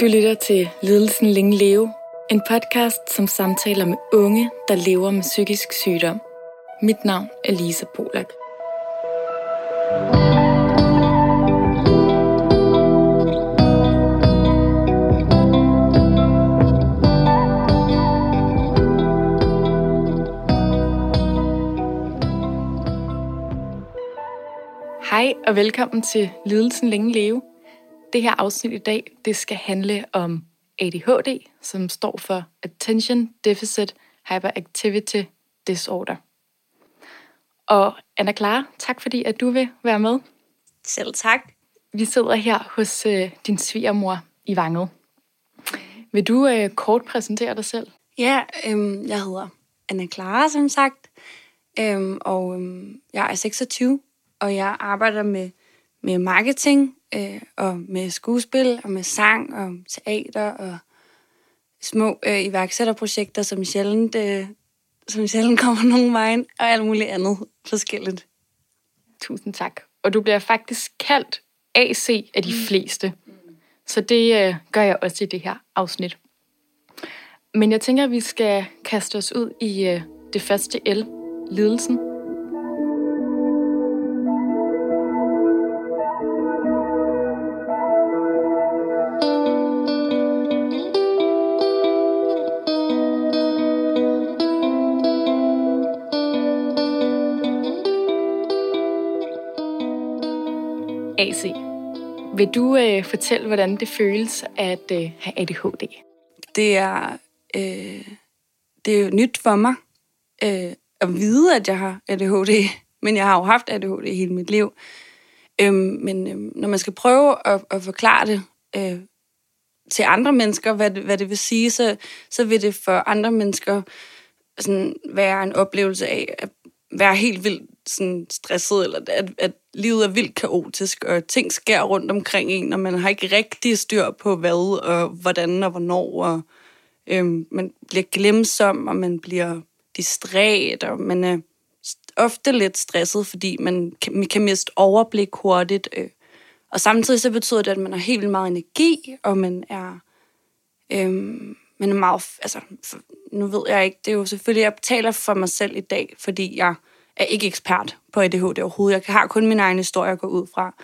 Du lytter til Lidelsen Længe Leve, en podcast, som samtaler med unge, der lever med psykisk sygdom. Mit navn er Lisa Polak. Hej og velkommen til Lidelsen Længe Leve. Det her afsnit i dag, det skal handle om ADHD, som står for Attention Deficit Hyperactivity Disorder. Og Anna Clara, tak fordi at du vil være med. Selv tak. Vi sidder her hos øh, din svigermor i Vanget. Vil du øh, kort præsentere dig selv? Ja, øhm, jeg hedder Anna Clara, som sagt, øhm, og øhm, jeg er 26, og jeg arbejder med, med marketing øh, og med skuespil og med sang og teater og små øh, iværksætterprojekter, som sjældent, øh, som sjældent kommer nogen vejen, og alt muligt andet forskelligt. Tusind tak. Og du bliver faktisk kaldt AC af de fleste. Så det øh, gør jeg også i det her afsnit. Men jeg tænker, at vi skal kaste os ud i øh, det første L, lidelsen. AC. Vil du øh, fortælle, hvordan det føles at øh, have ADHD? Det er, øh, det er jo nyt for mig øh, at vide, at jeg har ADHD, men jeg har jo haft ADHD hele mit liv. Øh, men øh, når man skal prøve at, at forklare det øh, til andre mennesker, hvad det, hvad det vil sige, så, så vil det for andre mennesker sådan, være en oplevelse af at være helt vildt sådan stresset, eller at, at livet er vildt kaotisk, og ting sker rundt omkring en, og man har ikke rigtig styr på hvad, og hvordan og hvornår, og øhm, man bliver glemsom, og man bliver distræt, og man er ofte lidt stresset, fordi man kan, man kan miste overblik hurtigt. Øh. Og samtidig så betyder det, at man har helt vildt meget energi, og man er, øhm, men meget, altså, nu ved jeg ikke, det er jo selvfølgelig, jeg taler for mig selv i dag, fordi jeg er ikke ekspert på ADHD overhovedet. Jeg har kun min egen historie at gå ud fra.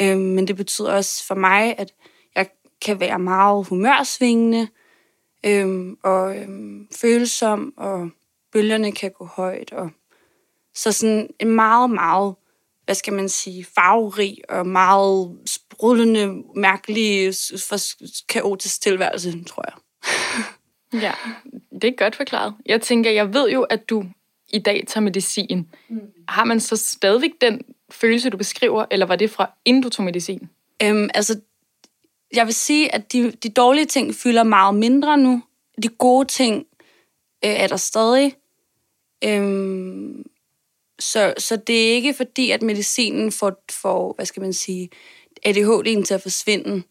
Øh, men det betyder også for mig, at jeg kan være meget humørsvingende øh, og øh, følsom, og bølgerne kan gå højt. Og så sådan en meget, meget, hvad skal man sige, farverig og meget sprudlende, mærkelig, for kaotisk tilværelse, tror jeg. ja, det er godt forklaret. Jeg tænker, jeg ved jo, at du i dag tager medicin. Mm. Har man så stadigvæk den følelse, du beskriver, eller var det fra inden du tog medicin? Øhm, altså, jeg vil sige, at de, de dårlige ting fylder meget mindre nu. De gode ting øh, er der stadig. Øhm, så, så det er ikke fordi, at medicinen får, får hvad skal man sige, ADHD'en til at forsvinde.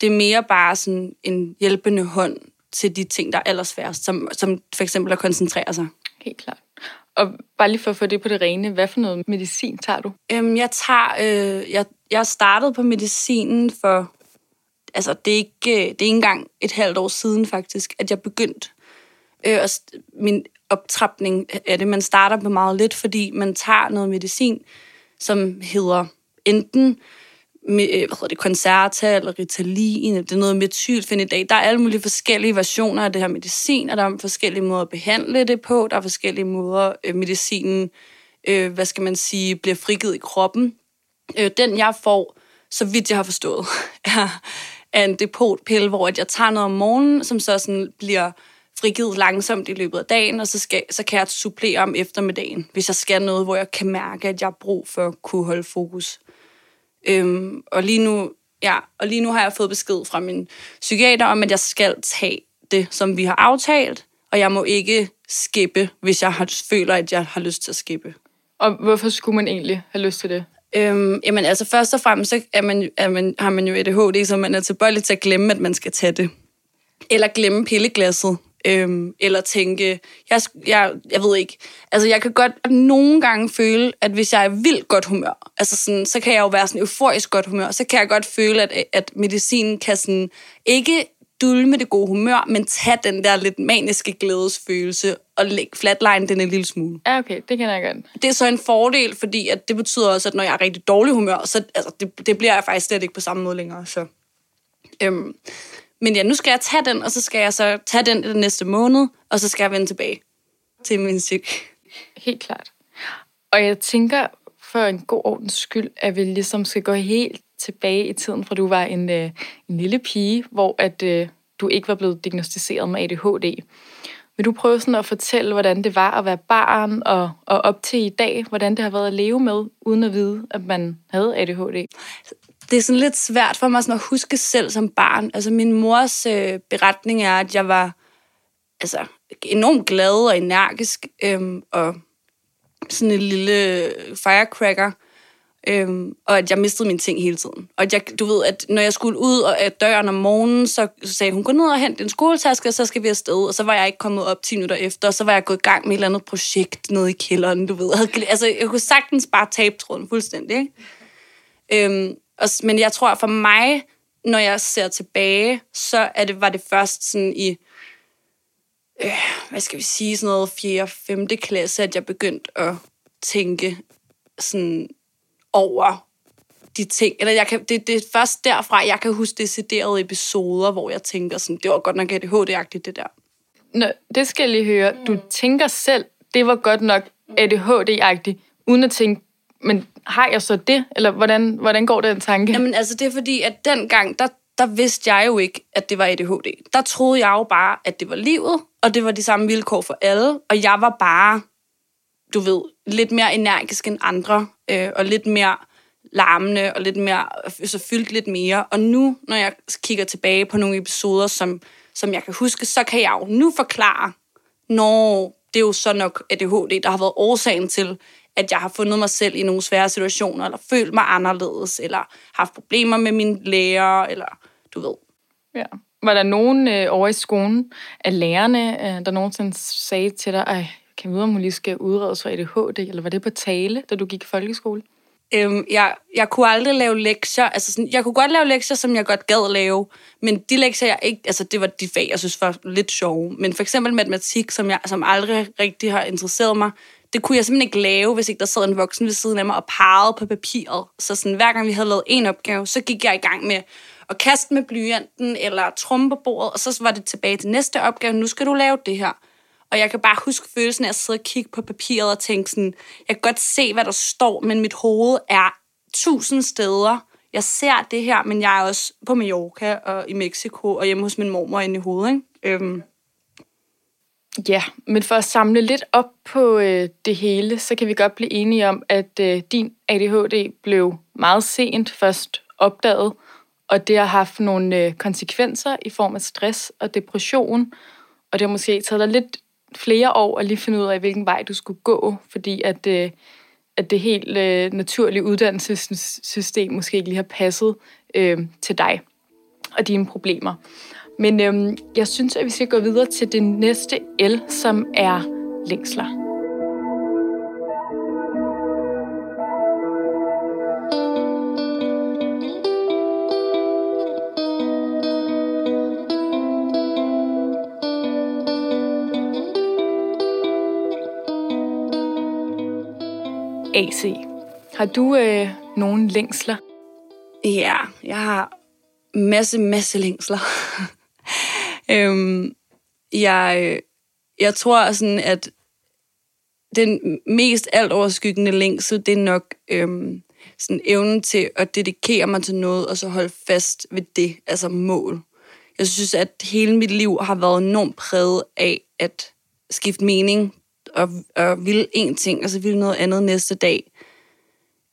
Det er mere bare sådan en hjælpende hånd til de ting, der er allersværest, som, som for eksempel at koncentrere sig. Helt klart. Og bare lige for at få det på det rene, hvad for noget medicin tager du? Øhm, jeg tager, øh, jeg, jeg startede på medicinen for, altså det er, ikke, øh, det er ikke engang et halvt år siden faktisk, at jeg begyndte. Øh, og min optrapning af det, man starter på meget lidt, fordi man tager noget medicin, som hedder enten med, øh, hvad hedder det, Concerta eller Ritalin, det er noget metylfenidat. Der er alle mulige forskellige versioner af det her medicin, og der er forskellige måder at behandle det på. Der er forskellige måder, øh, medicinen, øh, hvad skal man sige, bliver frigivet i kroppen. Øh, den, jeg får, så vidt jeg har forstået, er, er en depotpille, hvor jeg tager noget om morgenen, som så sådan bliver frigivet langsomt i løbet af dagen, og så, skal, så kan jeg supplere om eftermiddagen, hvis jeg skal noget, hvor jeg kan mærke, at jeg har brug for at kunne holde fokus. Øhm, og, lige nu, ja, og lige nu har jeg fået besked fra min psykiater om, at jeg skal tage det, som vi har aftalt, og jeg må ikke skippe, hvis jeg har, føler, at jeg har lyst til at skippe. Og hvorfor skulle man egentlig have lyst til det? Øhm, jamen altså først og fremmest så er man, er man, har man jo ADHD, så man er tilbøjelig til at glemme, at man skal tage det. Eller glemme pilleglasset. Øhm, eller tænke, jeg, jeg, jeg ved ikke, altså jeg kan godt nogle gange føle, at hvis jeg er vildt godt humør, altså sådan, så kan jeg jo være sådan euforisk godt humør, så kan jeg godt føle, at, at medicinen kan sådan, ikke dulme det gode humør, men tage den der lidt maniske glædesfølelse og lægge flatline den en lille smule. Ja, okay, det kender jeg godt. Det er så en fordel, fordi at det betyder også, at når jeg er rigtig dårlig humør, så altså, det, det bliver jeg faktisk slet ikke på samme måde længere. Så. Øhm, men ja, nu skal jeg tage den, og så skal jeg så tage den den næste måned, og så skal jeg vende tilbage til min psyk. Helt klart. Og jeg tænker, for en god ordens skyld, at vi ligesom skal gå helt tilbage i tiden, fra du var en, øh, en lille pige, hvor at øh, du ikke var blevet diagnostiseret med ADHD. Vil du prøve sådan at fortælle, hvordan det var at være barn, og, og op til i dag, hvordan det har været at leve med, uden at vide, at man havde ADHD? Det er sådan lidt svært for mig sådan at huske selv som barn. Altså min mors øh, beretning er, at jeg var altså, enormt glad og energisk, øhm, og sådan en lille firecracker. Øhm, og at jeg mistede mine ting hele tiden. Og at jeg, du ved, at når jeg skulle ud og af døren om morgenen, så, så sagde hun, gå ned og hent din skoletaske, og så skal vi afsted. Og så var jeg ikke kommet op 10 minutter efter, og så var jeg gået i gang med et eller andet projekt nede i kælderen, du ved. Altså, jeg kunne sagtens bare tabe tråden fuldstændig, ikke? Øhm, og, men jeg tror, for mig, når jeg ser tilbage, så er det, var det først sådan i, øh, hvad skal vi sige, sådan noget 4. og 5. klasse, at jeg begyndte at tænke sådan over de ting. Eller jeg kan, det, det er først derfra, jeg kan huske deciderede episoder, hvor jeg tænker sådan, det var godt nok ADHD-agtigt, det der. Nå, det skal jeg lige høre. Du tænker selv, det var godt nok ADHD-agtigt, uden at tænke, men har jeg så det? Eller hvordan, hvordan går den tanke? Jamen altså, det er fordi, at dengang, der, der vidste jeg jo ikke, at det var ADHD. Der troede jeg jo bare, at det var livet, og det var de samme vilkår for alle, og jeg var bare, du ved, lidt mere energisk end andre, øh, og lidt mere larmende, og lidt mere, så fyldt lidt mere. Og nu, når jeg kigger tilbage på nogle episoder, som, som jeg kan huske, så kan jeg jo nu forklare, når det er jo så nok ADHD, der har været årsagen til, at jeg har fundet mig selv i nogle svære situationer, eller følt mig anderledes, eller haft problemer med mine lærer, eller du ved. Ja. Var der nogen øh, over i skolen af lærerne, øh, der nogensinde sagde til dig, at kan vide, om hun lige skal udredes for ADHD, eller var det på tale, da du gik i folkeskole? Øhm, jeg, jeg kunne aldrig lave lektier. Altså sådan, jeg kunne godt lave lektier, som jeg godt gad lave, men de lektier, jeg ikke... Altså, det var de fag, jeg synes var lidt sjove. Men for eksempel matematik, som, jeg, som aldrig rigtig har interesseret mig, det kunne jeg simpelthen ikke lave, hvis ikke der sad en voksen ved siden af mig og pegede på papiret. Så sådan, hver gang vi havde lavet en opgave, så gik jeg i gang med at kaste med blyanten eller trumme på bordet, og så var det tilbage til næste opgave. Nu skal du lave det her. Og jeg kan bare huske følelsen af at sidde og kigge på papiret og tænke sådan, jeg kan godt se, hvad der står, men mit hoved er tusind steder. Jeg ser det her, men jeg er også på Mallorca og i Mexico og hjemme hos min mormor inde i hovedet. Ikke? Øhm. Ja, men for at samle lidt op på øh, det hele, så kan vi godt blive enige om, at øh, din ADHD blev meget sent først opdaget, og det har haft nogle øh, konsekvenser i form af stress og depression, og det har måske taget dig lidt flere år at lige finde ud af, hvilken vej du skulle gå, fordi at, øh, at det helt øh, naturlige uddannelsessystem måske ikke lige har passet øh, til dig og dine problemer. Men øhm, jeg synes, at vi skal gå videre til det næste L, som er længsler. AC. Har du øh, nogen længsler? Ja, jeg har masse, masse længsler. øhm, jeg, jeg tror sådan, at den mest alt overskyggende længsel, det er nok øhm, sådan evnen til at dedikere mig til noget, og så holde fast ved det, altså mål. Jeg synes, at hele mit liv har været enormt præget af at skifte mening og, og ville en ting, og så ville noget andet næste dag.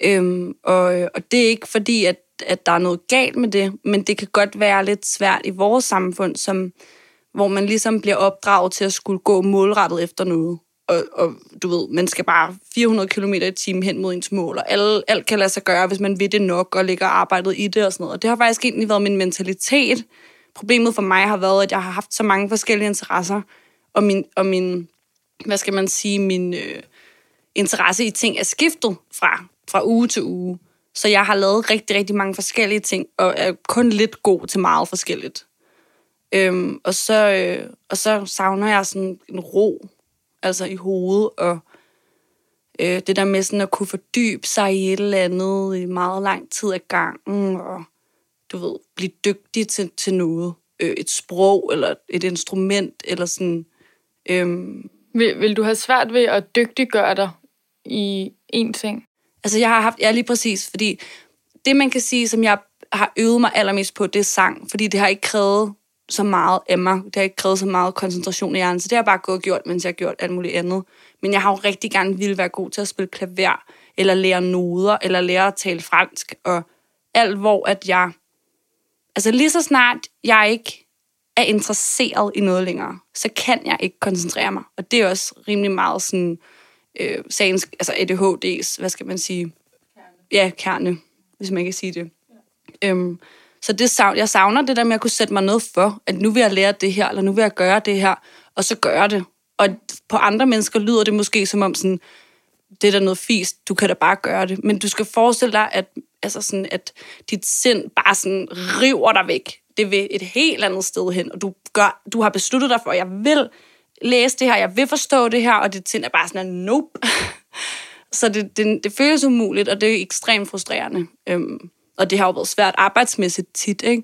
Øhm, og, og det er ikke fordi, at, at der er noget galt med det, men det kan godt være lidt svært i vores samfund, som, hvor man ligesom bliver opdraget til at skulle gå målrettet efter noget. Og, og du ved, man skal bare 400 km i timen hen mod ens mål, og alle, alt kan lade sig gøre, hvis man vil det nok, og lægger arbejdet i det og sådan noget. Og det har faktisk egentlig været min mentalitet. Problemet for mig har været, at jeg har haft så mange forskellige interesser, og min, og min hvad skal man sige, min øh, interesse i ting er skiftet fra, fra uge til uge. Så jeg har lavet rigtig, rigtig mange forskellige ting, og er kun lidt god til meget forskelligt. Øhm, og, så, øh, og så savner jeg sådan en ro, altså i hovedet, og øh, det der med sådan at kunne fordybe sig i et eller andet i meget lang tid af gangen, og du ved, blive dygtig til, til noget. Øh, et sprog, eller et instrument, eller sådan... Øhm, vil, vil du have svært ved at dygtiggøre dig i én ting? Altså, jeg har haft... Ja, lige præcis, fordi det, man kan sige, som jeg har øvet mig allermest på, det er sang, fordi det har ikke krævet så meget af mig. Det har ikke krævet så meget koncentration i hjernen, så det har jeg bare gået og gjort, mens jeg har gjort alt muligt andet. Men jeg har jo rigtig gerne ville være god til at spille klaver, eller lære noder, eller lære at tale fransk, og alt, hvor at jeg... Altså lige så snart jeg ikke er interesseret i noget længere, så kan jeg ikke koncentrere mig. Og det er også rimelig meget sådan, øh, sagens, altså ADHD's, hvad skal man sige? Ja, kerne, hvis man kan sige det. Ja. Øhm, så det, jeg savner det der med at kunne sætte mig noget for, at nu vil jeg lære det her, eller nu vil jeg gøre det her, og så gøre det. Og på andre mennesker lyder det måske som om sådan, det er da noget fis, du kan da bare gøre det. Men du skal forestille dig, at, altså sådan, at dit sind bare sådan river dig væk. Det vil et helt andet sted hen, og du, gør, du har besluttet dig for, at jeg vil læse det her, jeg vil forstå det her, og sind er bare sådan, nope. Så det, det, det føles umuligt, og det er ekstremt frustrerende. Øhm, og det har jo været svært arbejdsmæssigt tit, ikke?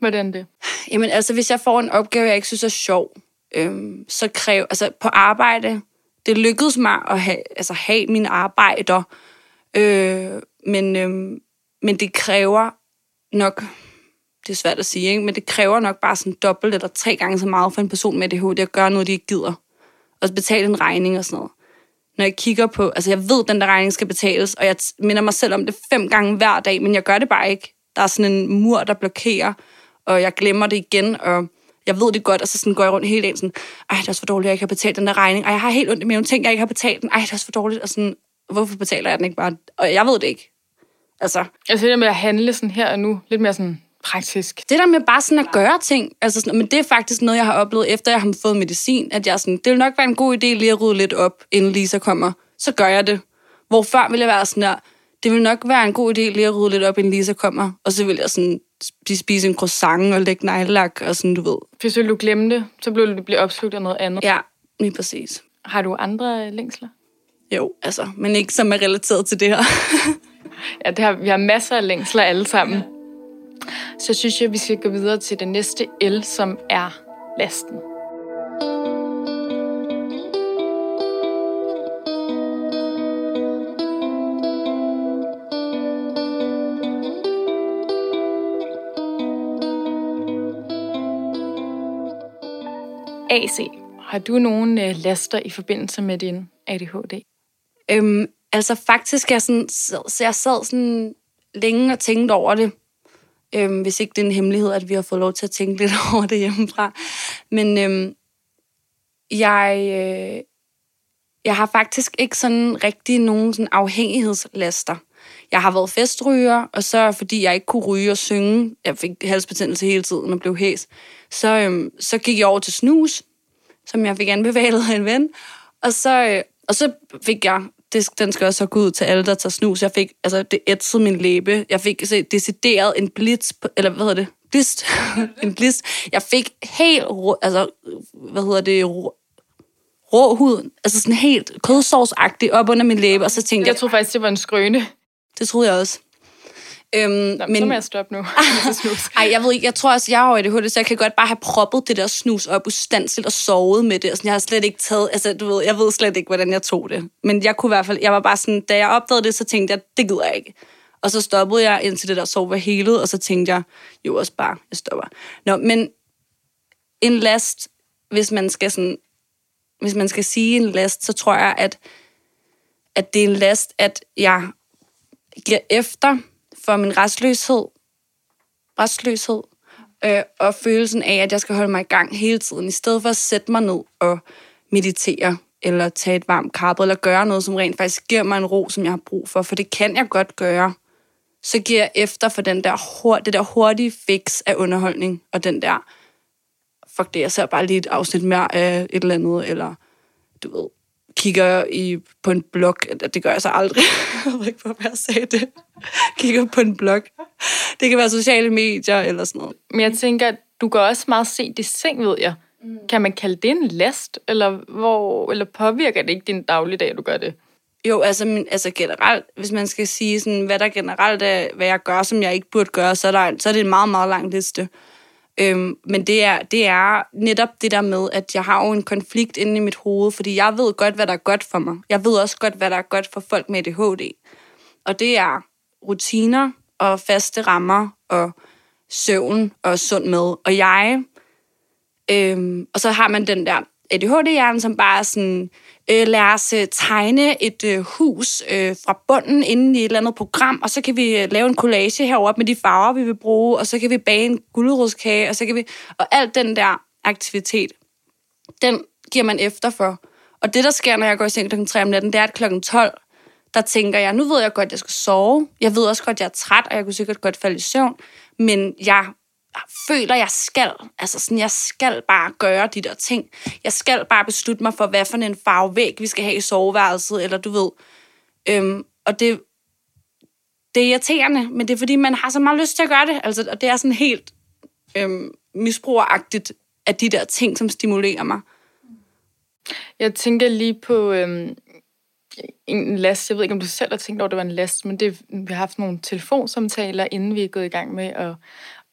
Hvordan det? Jamen altså, hvis jeg får en opgave, jeg ikke synes er sjov, øhm, så kræver, altså på arbejde, det lykkedes mig at have, altså, have mine arbejder, øh, men, øhm, men det kræver nok, det er svært at sige, ikke? men det kræver nok bare sådan dobbelt eller tre gange så meget for en person med ADHD at gøre noget, de ikke gider. Og betale en regning og sådan noget når jeg kigger på, altså jeg ved, at den der regning skal betales, og jeg minder mig selv om det fem gange hver dag, men jeg gør det bare ikke. Der er sådan en mur, der blokerer, og jeg glemmer det igen, og jeg ved det godt, og så sådan går jeg rundt hele dagen sådan, ej, det er også for dårligt, at jeg ikke har betalt den der regning, og jeg har helt ondt i maven, tænk, jeg ikke har betalt den, ej, det er også for dårligt, og sådan, hvorfor betaler jeg den ikke bare? Og jeg ved det ikke. Altså, altså det der med at handle sådan her og nu, lidt mere sådan praktisk. Det der med bare sådan at gøre ting, altså sådan, men det er faktisk noget, jeg har oplevet, efter jeg har fået medicin, at jeg sådan, det vil nok være en god idé lige at rydde lidt op, inden Lisa kommer. Så gør jeg det. Hvor før ville jeg være sådan der, det vil nok være en god idé lige at rydde lidt op, inden Lisa kommer. Og så vil jeg sådan spise en croissant og lægge neglelak og sådan, du ved. Hvis du glemte det, så blev du blive opslugt af noget andet. Ja, lige præcis. Har du andre længsler? Jo, altså, men ikke som er relateret til det her. ja, det har, vi har masser af længsler alle sammen så synes jeg, vi skal gå videre til det næste L, som er lasten. AC, har du nogen øh, laster i forbindelse med din ADHD? Øhm, altså faktisk, jeg, sådan, så jeg sad sådan længe og tænkte over det øhm, hvis ikke det er en hemmelighed, at vi har fået lov til at tænke lidt over det hjemmefra. Men øhm, jeg, øh, jeg har faktisk ikke sådan rigtig nogen sådan afhængighedslaster. Jeg har været festryger, og så fordi jeg ikke kunne ryge og synge, jeg fik halsbetændelse hele tiden og blev hæs, så, øhm, så gik jeg over til snus, som jeg fik anbefalet af en ven. Og så, øh, og så fik jeg det, den skal også gå ud til alle, der tager snus. Jeg fik, altså, det ætsede min læbe. Jeg fik så, decideret en blitz, eller hvad hedder det? Blist. en blist. Jeg fik helt, altså, hvad hedder det, rå, huden, altså sådan helt kødsovsagtig op under min læbe, og så tænkte jeg... Jeg troede faktisk, det var en skrøne. Det troede jeg også. Øhm, Nå, men, så må jeg stoppe nu. Ej, jeg ved ikke, jeg tror også, jeg har ADHD, så jeg kan godt bare have proppet det der snus op ustandsligt og sovet med det. Og sådan, jeg har slet ikke taget, altså du ved, jeg ved slet ikke, hvordan jeg tog det. Men jeg kunne i hvert fald, jeg var bare sådan, da jeg opdagede det, så tænkte jeg, det gider jeg ikke. Og så stoppede jeg, indtil det der sov var helet, og så tænkte jeg, jo også bare, jeg stopper. Nå, men en last, hvis man skal sådan, hvis man skal sige en last, så tror jeg, at, at det er en last, at jeg giver efter, for min restløshed, restløshed øh, og følelsen af, at jeg skal holde mig i gang hele tiden, i stedet for at sætte mig ned og meditere, eller tage et varmt kaffe, eller gøre noget, som rent faktisk giver mig en ro, som jeg har brug for, for det kan jeg godt gøre. Så giver jeg efter for den der, det der hurtige fix af underholdning, og den der, fuck det, jeg ser bare lige et afsnit mere af et eller andet, eller du ved, kigger i, på en blog. Det gør jeg så aldrig. jeg ved ikke, hvorfor jeg sagde det. kigger på en blog. Det kan være sociale medier eller sådan noget. Men jeg tænker, at du går også meget sent i seng, ved jeg. Mm. Kan man kalde det en last, eller, hvor, eller påvirker det ikke din dagligdag, at du gør det? Jo, altså, men, altså generelt, hvis man skal sige, sådan, hvad der generelt er, hvad jeg gør, som jeg ikke burde gøre, så er, der, så er det en meget, meget lang liste. Øhm, men det er, det er netop det der med, at jeg har jo en konflikt inde i mit hoved, fordi jeg ved godt, hvad der er godt for mig. Jeg ved også godt, hvad der er godt for folk med ADHD. Og det er rutiner og faste rammer og søvn og sund mad. Og jeg, øhm, og så har man den der ADHD-hjerne, som bare er sådan, øh, lad os øh, tegne et øh, hus øh, fra bunden inden i et eller andet program, og så kan vi øh, lave en collage heroppe med de farver, vi vil bruge, og så kan vi bage en guldrødskage, og så kan vi... Og alt den der aktivitet, den giver man efter for. Og det, der sker, når jeg går i seng kl. 3 om natten, det er, at kl. 12, der tænker jeg, nu ved jeg godt, at jeg skal sove. Jeg ved også godt, at jeg er træt, og jeg kunne sikkert godt falde i søvn. Men jeg føler, jeg skal. Altså sådan, jeg skal bare gøre de der ting. Jeg skal bare beslutte mig for, hvad for en farvevæg vi skal have i soveværelset, eller du ved. Øhm, og det, det er irriterende, men det er fordi, man har så meget lyst til at gøre det. Altså, og det er sådan helt øhm, misbrugeragtigt af de der ting, som stimulerer mig. Jeg tænker lige på øhm, en last. Jeg ved ikke, om du selv har tænkt over, at det var en last, men det, vi har haft nogle telefonsamtaler, inden vi er gået i gang med at,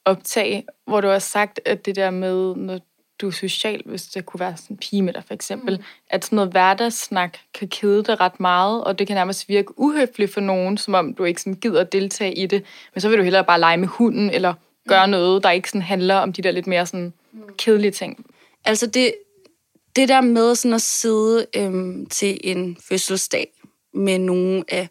optage, hvor du har sagt, at det der med, når du er social, hvis det kunne være sådan en pige med dig for eksempel, mm. at sådan noget hverdagssnak kan kede dig ret meget, og det kan nærmest virke uhøfligt for nogen, som om du ikke sådan gider at deltage i det, men så vil du hellere bare lege med hunden, eller gøre mm. noget, der ikke sådan handler om de der lidt mere sådan mm. kedelige ting. Altså det, det der med sådan at sidde øhm, til en fødselsdag med nogle af øh,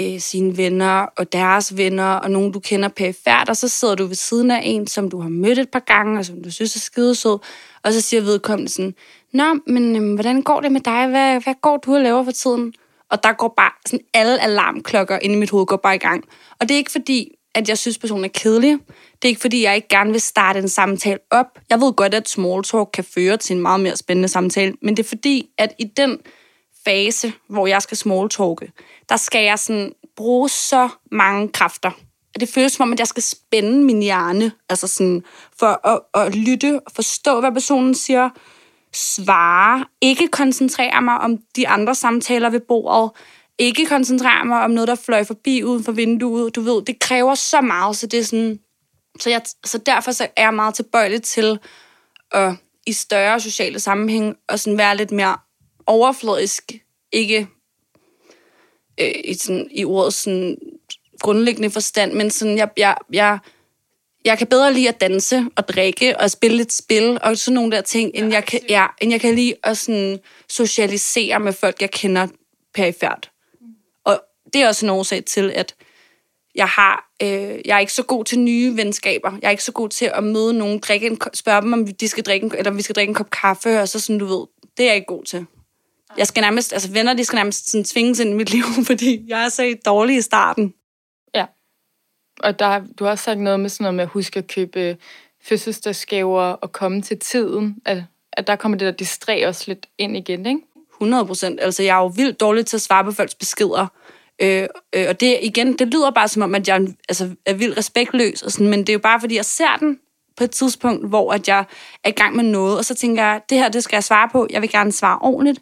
Øh, sine venner og deres venner, og nogen, du kender perifært, og så sidder du ved siden af en, som du har mødt et par gange, og som du synes er skidesød, og så siger vedkommende sådan, Nå, men øh, hvordan går det med dig? Hvad, hvad går du og laver for tiden? Og der går bare sådan alle alarmklokker ind i mit hoved går bare i gang. Og det er ikke fordi, at jeg synes, personen er kedelig. Det er ikke fordi, jeg ikke gerne vil starte en samtale op. Jeg ved godt, at small talk kan føre til en meget mere spændende samtale, men det er fordi, at i den fase, hvor jeg skal smalltalke, der skal jeg sådan bruge så mange kræfter. Det føles som om, at jeg skal spænde min hjerne, altså sådan, for at, at lytte og forstå, hvad personen siger, svare, ikke koncentrere mig om de andre samtaler ved bordet, ikke koncentrere mig om noget, der fløj forbi uden for vinduet. Du ved, det kræver så meget, så det er sådan... Så, jeg, så derfor så er jeg meget tilbøjelig til at i større sociale sammenhæng og sådan være lidt mere overfladisk, ikke øh, i, sådan, i ordet sådan grundlæggende forstand, men sådan, jeg, jeg, jeg, jeg kan bedre lide at danse og drikke og spille et spil og sådan nogle der ting, end jeg kan, ja, end jeg kan lide at sådan socialisere med folk, jeg kender perifært. Og det er også en årsag til, at jeg har, øh, jeg er ikke så god til nye venskaber. Jeg er ikke så god til at møde nogen, drikke en, spørge dem, om de skal drikke en, eller om vi skal drikke en kop kaffe, og så sådan, du ved, det er jeg ikke god til. Jeg skal nærmest, altså venner, de skal nærmest sådan tvinges ind i mit liv, fordi jeg er så dårlig i starten. Ja. Og der, du har også sagt noget med sådan noget med at huske at købe fødselsdagsgaver og komme til tiden. At, at der kommer det der distræ også lidt ind igen, ikke? 100 procent. Altså, jeg er jo vildt dårlig til at svare på folks beskeder. Øh, øh, og det igen, det lyder bare som om, at jeg altså, er vildt respektløs, og sådan, men det er jo bare, fordi jeg ser den på et tidspunkt, hvor at jeg er i gang med noget, og så tænker jeg, det her, det skal jeg svare på, jeg vil gerne svare ordentligt,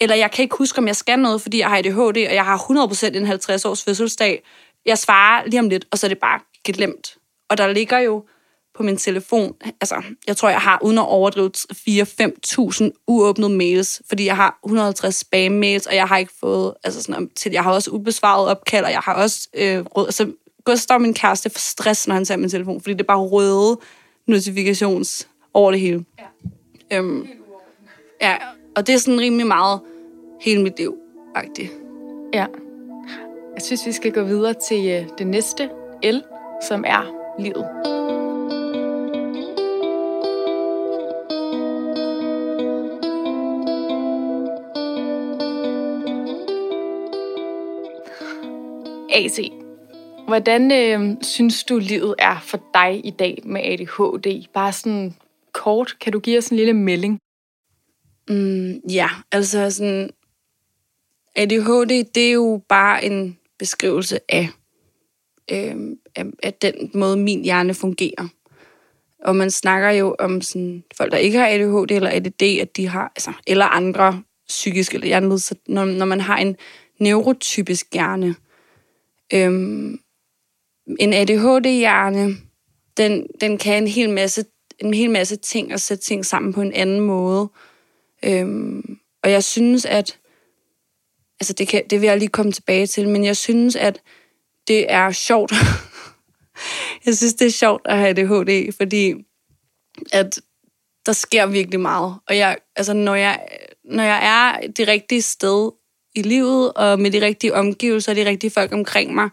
eller jeg kan ikke huske, om jeg skal noget, fordi jeg har ADHD, og jeg har 100% en 50-års fødselsdag. Jeg svarer lige om lidt, og så er det bare glemt. Og der ligger jo på min telefon, altså, jeg tror, jeg har uden at overdrive 4-5.000 uåbnede mails, fordi jeg har 150 spam-mails, og jeg har ikke fået, altså sådan, til, jeg har også ubesvaret opkald, og jeg har også, øh, rød, altså, Gustav, min kæreste, for stress, når han ser min telefon, fordi det er bare røde notifikations over det hele. Ja. Øhm, ja, og det er sådan rimelig meget hele mit liv -agtigt. Ja. Jeg synes, vi skal gå videre til øh, det næste L, som er livet. AC. Hvordan øh, synes du, livet er for dig i dag med ADHD? Bare sådan kort, kan du give os en lille melding? Mm, ja, altså sådan, ADHD, det er jo bare en beskrivelse af, øh, af, af den måde, min hjerne fungerer. Og man snakker jo om sådan, folk, der ikke har ADHD eller ADD, at de har, altså, eller andre psykiske eller hjernelidelser, når, når man har en neurotypisk hjerne. Øhm, en ADHD-hjerne, den, den kan en hel masse en hel masse ting og sætte ting sammen på en anden måde. Øhm, og jeg synes, at altså det, kan, det vil jeg lige komme tilbage til, men jeg synes, at det er sjovt. jeg synes, det er sjovt at have ADHD, fordi at der sker virkelig meget. Og jeg, altså, når, jeg, når jeg er det rigtige sted i livet, og med de rigtige omgivelser og de rigtige folk omkring mig,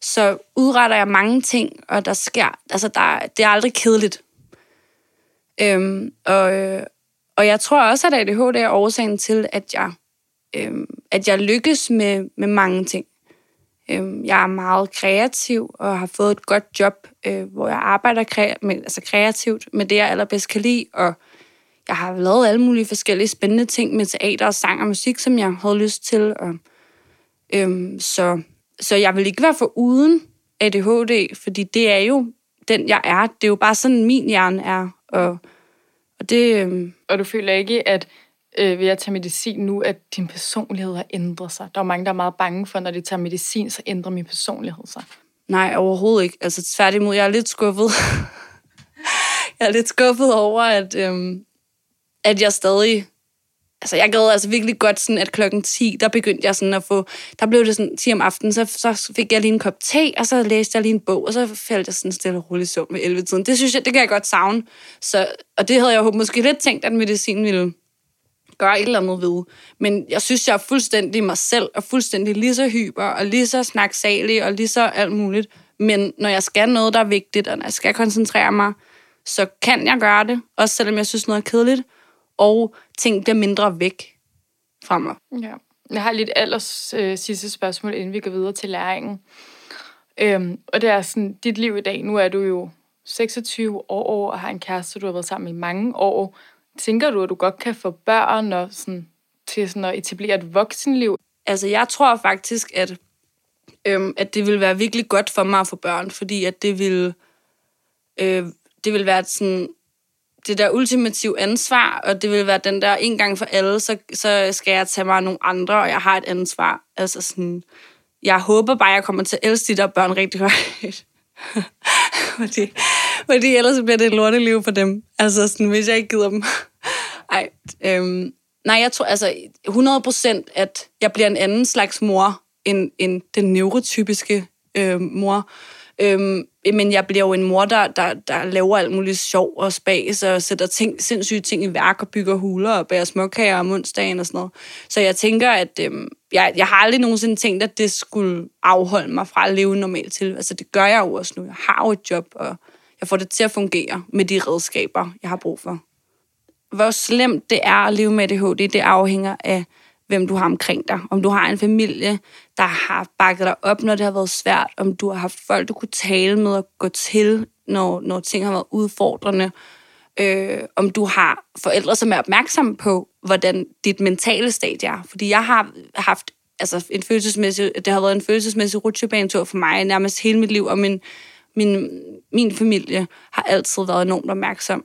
så udretter jeg mange ting, og der sker, altså der, det er aldrig kedeligt. Øhm, og, øh, og jeg tror også, at ADHD er årsagen til, at jeg, øhm, at jeg lykkes med, med mange ting. Øhm, jeg er meget kreativ og har fået et godt job, øh, hvor jeg arbejder kre- med, altså kreativt med det, jeg allerbedst kan lide, og jeg har lavet alle mulige forskellige spændende ting med teater og sang og musik, som jeg havde lyst til. Og, øhm, så, så jeg vil ikke være for uden ADHD, fordi det er jo den, jeg er. Det er jo bare sådan, min hjerne er. Og, og det... Øhm... Og du føler ikke, at øh, ved at tage medicin nu, at din personlighed har ændret sig? Der er mange, der er meget bange for, når de tager medicin, så ændrer min personlighed sig. Nej, overhovedet ikke. Altså tværtimod, jeg er lidt skuffet. jeg er lidt skuffet over, at, øhm, at jeg stadig altså jeg gad altså virkelig godt sådan, at klokken 10, der begyndte jeg sådan at få, der blev det sådan 10 om aftenen, så, så fik jeg lige en kop te, og så læste jeg lige en bog, og så faldt jeg sådan stille og roligt sum med 11 tiden. Det synes jeg, det kan jeg godt savne. Så, og det havde jeg måske lidt tænkt, at medicin ville gøre et eller andet ved. Men jeg synes, jeg er fuldstændig mig selv, og fuldstændig lige så hyper, og lige så snaksalig, og lige så alt muligt. Men når jeg skal noget, der er vigtigt, og når jeg skal koncentrere mig, så kan jeg gøre det, også selvom jeg synes noget er kedeligt og ting bliver mindre væk fra mig. Ja. Jeg har lidt allers øh, sidste spørgsmål, inden vi går videre til læringen. Øhm, og det er sådan, dit liv i dag, nu er du jo 26 år og har en kæreste, du har været sammen i mange år. Tænker du, at du godt kan få børn og sådan, til sådan at etablere et voksenliv? Altså, jeg tror faktisk, at, øhm, at det vil være virkelig godt for mig at få børn, fordi at det vil, øh, det vil være sådan det der ultimative ansvar, og det vil være den der en gang for alle, så, så skal jeg tage mig af nogle andre, og jeg har et ansvar. Altså sådan, jeg håber bare, jeg kommer til at elske de der børn rigtig højt. fordi, fordi ellers bliver det et lorteliv for dem. Altså sådan, hvis jeg ikke gider dem. Ej, øhm, nej, jeg tror altså 100 procent, at jeg bliver en anden slags mor, end, end den neurotypiske øh, mor. Øhm, men jeg bliver jo en mor, der, der, der laver alt muligt sjov og spas, og sætter ting, sindssyge ting i værk, og bygger huler, og bærer småkager om onsdagen og sådan noget. Så jeg tænker, at øhm, jeg, jeg har aldrig nogensinde tænkt, at det skulle afholde mig fra at leve normalt til. Altså det gør jeg jo også nu. Jeg har jo et job, og jeg får det til at fungere med de redskaber, jeg har brug for. Hvor slemt det er at leve med ADHD, det afhænger af hvem du har omkring dig. Om du har en familie, der har bakket dig op, når det har været svært. Om du har haft folk, du kunne tale med og gå til, når, når ting har været udfordrende. Øh, om du har forældre, som er opmærksomme på, hvordan dit mentale stadie er. Fordi jeg har haft altså en følelsesmæssig, det har været en følelsesmæssig rutsjebanetur for mig nærmest hele mit liv, og min, min, min familie har altid været enormt opmærksom.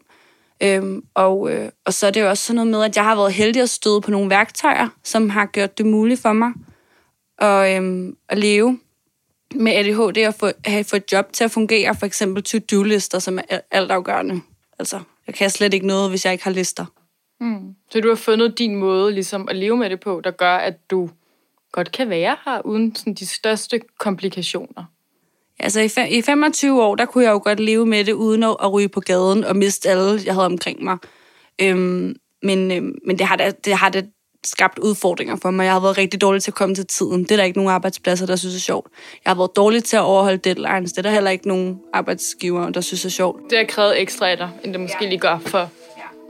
Øhm, og, øh, og så er det jo også sådan noget med, at jeg har været heldig at støde på nogle værktøjer, som har gjort det muligt for mig at, øhm, at leve med ADHD og få, have, få et job til at fungere. For eksempel to-do-lister, som er altafgørende. Altså, jeg kan slet ikke noget, hvis jeg ikke har lister. Mm. Så du har fundet din måde ligesom, at leve med det på, der gør, at du godt kan være her, uden sådan, de største komplikationer? Altså i, i 25 år, der kunne jeg jo godt leve med det, uden at, at ryge på gaden og miste alle, jeg havde omkring mig. Øhm, men øhm, men det, har det, det har det skabt udfordringer for mig. Jeg har været rigtig dårlig til at komme til tiden. Det er der ikke nogen arbejdspladser, der synes er sjovt. Jeg har været dårlig til at overholde deadlines. Det er der heller ikke nogen arbejdsgiver, der synes er sjovt. Det har krævet ekstra af dig, end det måske ja. lige gør for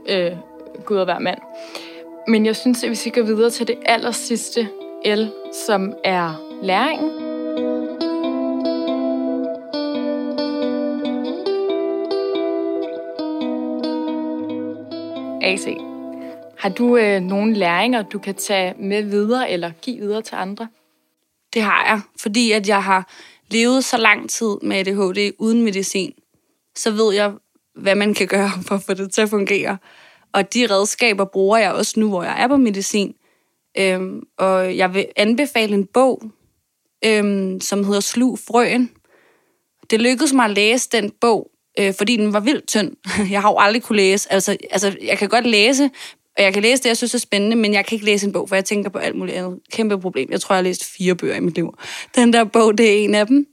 øh, Gud og hver mand. Men jeg synes, at vi skal gå videre til det aller sidste L, som er læringen. AC. Har du øh, nogle læringer, du kan tage med videre eller give videre til andre? Det har jeg, fordi at jeg har levet så lang tid med ADHD uden medicin. Så ved jeg, hvad man kan gøre for at få det til at fungere. Og de redskaber bruger jeg også nu, hvor jeg er på medicin. Øhm, og jeg vil anbefale en bog, øhm, som hedder Slug Frøen. Det lykkedes mig at læse den bog, øh, fordi den var vildt tynd. Jeg har jo aldrig kunne læse. Altså, altså, jeg kan godt læse, og jeg kan læse det, jeg synes er spændende, men jeg kan ikke læse en bog, for jeg tænker på alt muligt andet. Kæmpe problem. Jeg tror, jeg har læst fire bøger i mit liv. Den der bog, det er en af dem.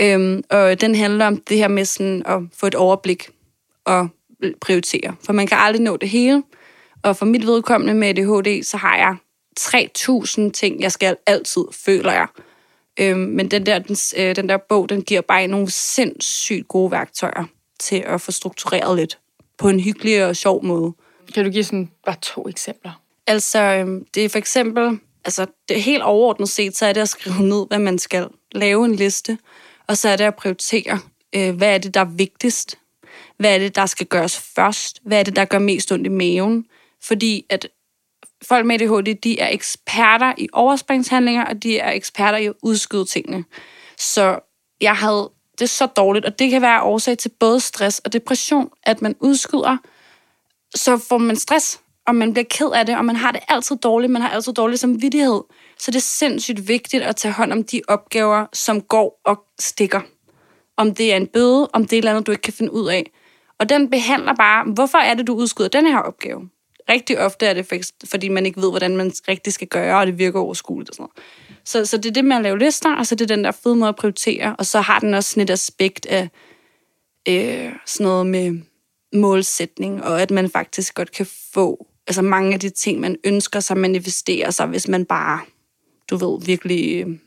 Øhm, og den handler om det her med sådan at få et overblik og prioritere. For man kan aldrig nå det hele. Og for mit vedkommende med ADHD, så har jeg 3.000 ting, jeg skal altid, føler jeg. Øhm, men den der, den, øh, den der bog, den giver bare nogle sindssygt gode værktøjer til at få struktureret lidt på en hyggelig og sjov måde. Kan du give sådan bare to eksempler? Altså, øhm, det er for eksempel, altså det er helt overordnet set, så er det at skrive ned, hvad man skal. Lave en liste, og så er det at prioritere, øh, hvad er det, der er vigtigst? Hvad er det, der skal gøres først? Hvad er det, der gør mest ondt i maven? Fordi at folk med ADHD, de er eksperter i overspringshandlinger, og de er eksperter i at udskyde tingene. Så jeg havde det er så dårligt, og det kan være årsag til både stress og depression, at man udskyder, så får man stress, og man bliver ked af det, og man har det altid dårligt, man har altid dårlig samvittighed. Så det er sindssygt vigtigt at tage hånd om de opgaver, som går og stikker. Om det er en bøde, om det er et eller andet, du ikke kan finde ud af. Og den behandler bare, hvorfor er det, du udskyder den her opgave? Rigtig ofte er det, fordi man ikke ved, hvordan man rigtig skal gøre, og det virker overskueligt og sådan noget. Så, så det er det med at lave lister, og så det er den der fede måde at prioritere, og så har den også sådan et aspekt af øh, sådan noget med målsætning, og at man faktisk godt kan få altså mange af de ting, man ønsker sig, manifestere sig, hvis man bare, du ved, virkelig øh,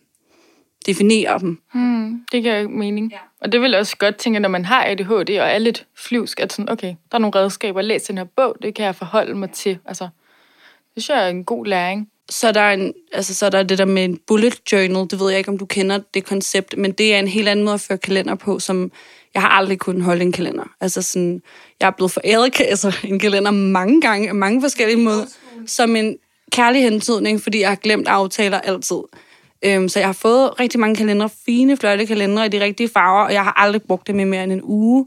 definerer dem. Hmm, det giver mening. Ja. Og det vil jeg også godt tænke, når man har ADHD og er lidt flyvsk, at sådan, okay, der er nogle redskaber, læs den her bog, det kan jeg forholde mig til. Altså, det synes jeg er en god læring. Så der, er en, altså, så der er det der med en bullet journal, det ved jeg ikke, om du kender det koncept, men det er en helt anden måde at føre kalender på, som jeg har aldrig kunnet holde en kalender. Altså sådan, jeg er blevet foræret altså, en kalender mange gange, af mange forskellige måder, som en kærlig hentydning, fordi jeg har glemt aftaler altid. Øhm, så jeg har fået rigtig mange kalendere, fine, flotte kalendere i de rigtige farver, og jeg har aldrig brugt dem i mere end en uge.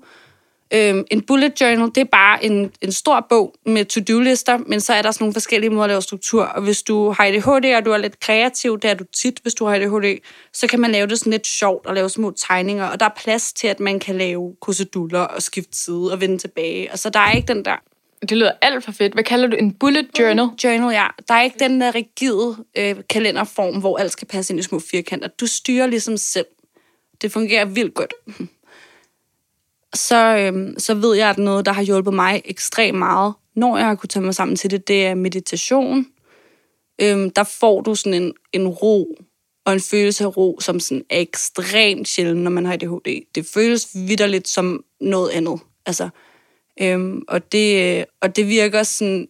Øhm, en bullet journal, det er bare en, en stor bog med to-do-lister, men så er der sådan nogle forskellige måder at lave struktur. Og hvis du har ADHD, og du er lidt kreativ, det er du tit, hvis du har ADHD, så kan man lave det sådan lidt sjovt og lave små tegninger, og der er plads til, at man kan lave kruseduller og skifte side og vende tilbage. Og så der er ikke den der det lyder alt for fedt. Hvad kalder du en bullet journal? Journal, ja. Der er ikke den der rigide øh, kalenderform, hvor alt skal passe ind i små firkanter. Du styrer ligesom selv. Det fungerer vildt godt. Så, øhm, så ved jeg, at noget, der har hjulpet mig ekstremt meget, når jeg har kunnet tage mig sammen til det, det er meditation. Øhm, der får du sådan en, en ro og en følelse af ro, som sådan er ekstremt sjældent, når man har ADHD. Det føles vidderligt som noget andet. Altså, Øhm, og, det, øh, og det virker sådan,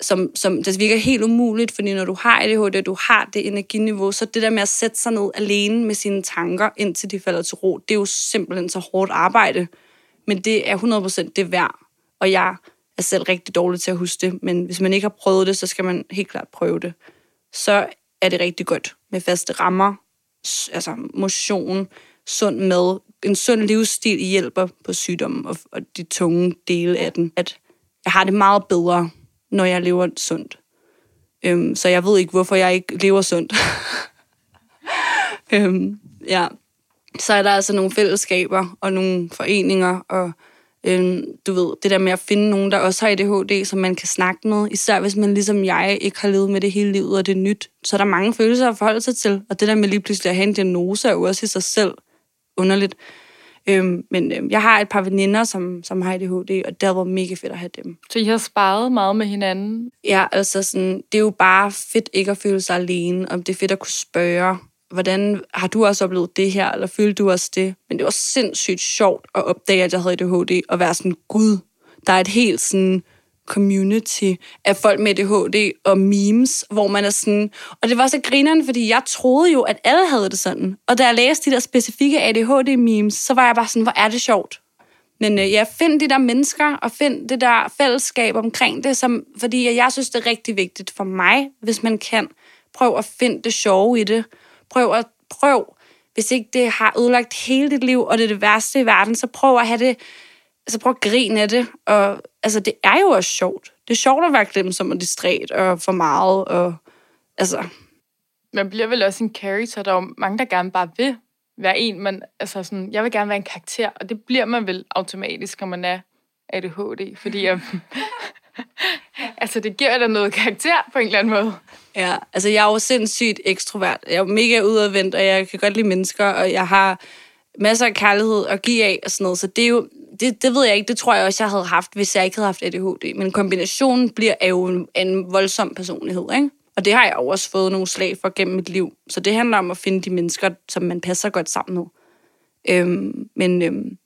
som, som, det virker helt umuligt, fordi når du har ADHD, du har det energiniveau, så det der med at sætte sig ned alene med sine tanker, indtil de falder til ro, det er jo simpelthen så hårdt arbejde. Men det er 100% det værd. Og jeg er selv rigtig dårlig til at huske det, men hvis man ikke har prøvet det, så skal man helt klart prøve det. Så er det rigtig godt med faste rammer, altså motion, sund mad, en sund livsstil hjælper på sygdommen og, og de tunge dele af den. At jeg har det meget bedre, når jeg lever sundt. Øhm, så jeg ved ikke, hvorfor jeg ikke lever sundt. øhm, ja. Så er der altså nogle fællesskaber og nogle foreninger, og øhm, du ved, det der med at finde nogen, der også har ADHD, som man kan snakke med, især hvis man ligesom jeg ikke har levet med det hele livet, og det er nyt, så er der mange følelser at forholde sig til, og det der med lige pludselig at have en diagnose er jo også i sig selv underligt. Øhm, men øhm, jeg har et par veninder, som, som har ADHD, og det været mega fedt at have dem. Så I har sparet meget med hinanden? Ja, altså sådan, det er jo bare fedt ikke at føle sig alene, og det er fedt at kunne spørge, hvordan har du også oplevet det her, eller følte du også det? Men det var sindssygt sjovt at opdage, at jeg havde ADHD, og være sådan, gud, der er et helt sådan community af folk med ADHD og memes, hvor man er sådan... Og det var så grineren, fordi jeg troede jo, at alle havde det sådan. Og da jeg læste de der specifikke ADHD-memes, så var jeg bare sådan, hvor er det sjovt. Men øh, ja, find de der mennesker, og find det der fællesskab omkring det, som, fordi jeg synes, det er rigtig vigtigt for mig, hvis man kan. Prøv at finde det sjove i det. Prøv at prøv, hvis ikke det har ødelagt hele dit liv, og det er det værste i verden, så prøv at have det altså prøv at grine af det. Og altså, det er jo også sjovt. Det er sjovt at være glemt som er distræt og for meget. Og, altså, Man bliver vel også en character. Der er jo mange, der gerne bare vil være en. Men, altså sådan, jeg vil gerne være en karakter, og det bliver man vel automatisk, når man er ADHD. Fordi jeg, altså, det giver da noget karakter på en eller anden måde. Ja, altså jeg er jo sindssygt ekstrovert. Jeg er jo mega udadvendt, og jeg kan godt lide mennesker, og jeg har masser af kærlighed at give af og sådan noget. Så det er jo, det, det ved jeg ikke, det tror jeg også, jeg havde haft, hvis jeg ikke havde haft ADHD. Men kombinationen bliver jo en, en voldsom personlighed, ikke? Og det har jeg jo også fået nogle slag for gennem mit liv. Så det handler om at finde de mennesker, som man passer godt sammen med. Øhm, men, øhm,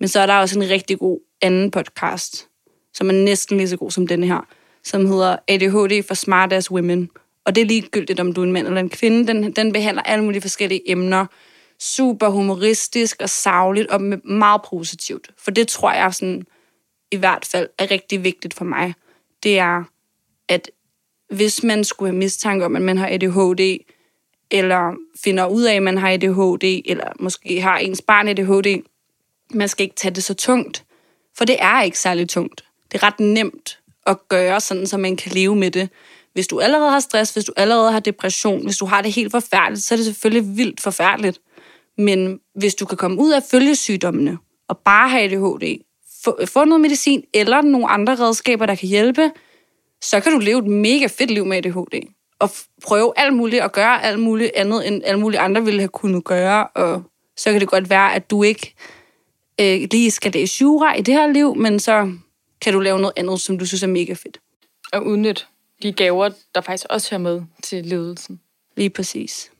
men så er der også en rigtig god anden podcast, som er næsten lige så god som denne her, som hedder ADHD for Smart Ass Women. Og det er ligegyldigt, om du er en mand eller en kvinde. Den, den behandler alle mulige forskellige emner. Super humoristisk og savligt og meget positivt. For det tror jeg sådan, i hvert fald er rigtig vigtigt for mig. Det er, at hvis man skulle have mistanke om, at man har ADHD, eller finder ud af, at man har ADHD, eller måske har ens barn ADHD, man skal ikke tage det så tungt. For det er ikke særlig tungt. Det er ret nemt at gøre sådan, så man kan leve med det. Hvis du allerede har stress, hvis du allerede har depression, hvis du har det helt forfærdeligt, så er det selvfølgelig vildt forfærdeligt. Men hvis du kan komme ud af følgesygdommene og bare have ADHD, få, få noget medicin eller nogle andre redskaber, der kan hjælpe, så kan du leve et mega fedt liv med ADHD. Og prøve alt muligt og gøre alt muligt andet, end alle mulige andre ville have kunnet gøre. Og så kan det godt være, at du ikke øh, lige skal læse jura i det her liv, men så kan du lave noget andet, som du synes er mega fedt. Og udnytte de gaver, der faktisk også hører med til ledelsen. Lige præcis.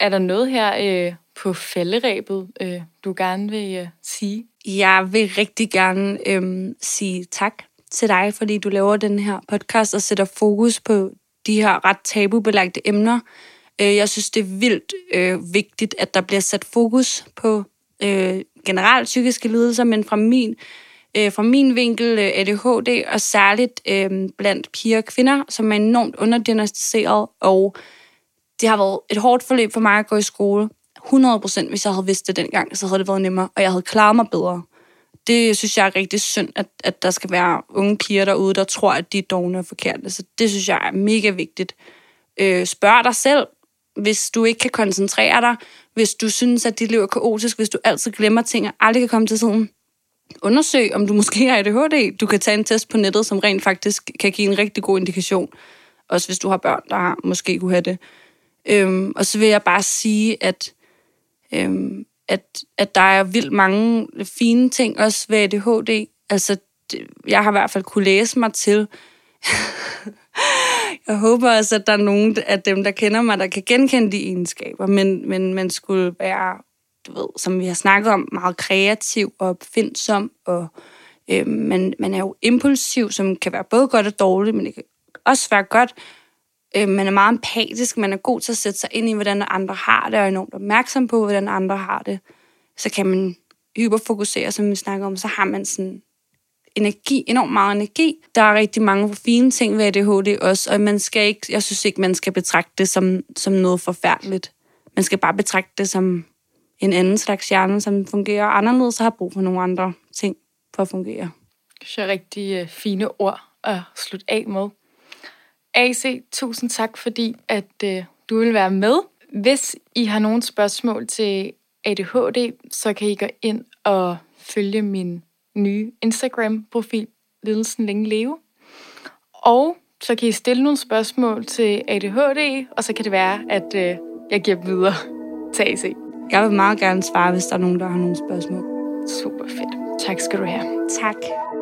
Er der noget her øh, på falderæbet, øh, du gerne vil øh, sige? Jeg vil rigtig gerne øh, sige tak til dig, fordi du laver den her podcast og sætter fokus på de her ret tabubelagte emner. Øh, jeg synes, det er vildt øh, vigtigt, at der bliver sat fokus på øh, generelt psykiske lidelser, men fra min, øh, fra min vinkel øh, ADHD, og særligt øh, blandt piger og kvinder, som er enormt underdiagnostiseret, og det har været et hårdt forløb for mig at gå i skole. 100%, hvis jeg havde vidst det dengang, så havde det været nemmere, og jeg havde klaret mig bedre. Det synes jeg er rigtig synd, at, at der skal være unge piger derude, der tror, at de er dogne og forkerte. Så det synes jeg er mega vigtigt. Øh, spørg dig selv, hvis du ikke kan koncentrere dig, hvis du synes, at dit liv er kaotisk, hvis du altid glemmer ting og aldrig kan komme til tiden. Undersøg, om du måske har ADHD. Du kan tage en test på nettet, som rent faktisk kan give en rigtig god indikation. Også hvis du har børn, der måske kunne have det. Øhm, og så vil jeg bare sige, at, øhm, at, at der er vildt mange fine ting også ved ADHD. Altså, det, jeg har i hvert fald kunne læse mig til. jeg håber også, at der er nogen af dem, der kender mig, der kan genkende de egenskaber. Men, men man skulle være, du ved, som vi har snakket om, meget kreativ og opfindsom. Og øhm, man, man er jo impulsiv, som kan være både godt og dårligt, men det kan også være godt. Øh, man er meget empatisk, man er god til at sætte sig ind i, hvordan andre har det, og er enormt opmærksom på, hvordan andre har det. Så kan man hyperfokusere, som vi snakker om, så har man sådan energi, enormt meget energi. Der er rigtig mange fine ting ved ADHD også, og man skal ikke, jeg synes ikke, man skal betragte det som, som noget forfærdeligt. Man skal bare betragte det som en anden slags hjerne, som fungerer anderledes og har brug for nogle andre ting for at fungere. Det er rigtig øh, fine ord at slutte af med. AC, tusind tak, fordi at øh, du vil være med. Hvis I har nogle spørgsmål til ADHD, så kan I gå ind og følge min nye Instagram-profil, Lidelsen Længe Leve. Og så kan I stille nogle spørgsmål til ADHD, og så kan det være, at øh, jeg giver dem videre til AC. Jeg vil meget gerne svare, hvis der er nogen, der har nogle spørgsmål. Super fedt. Tak skal du have. Tak.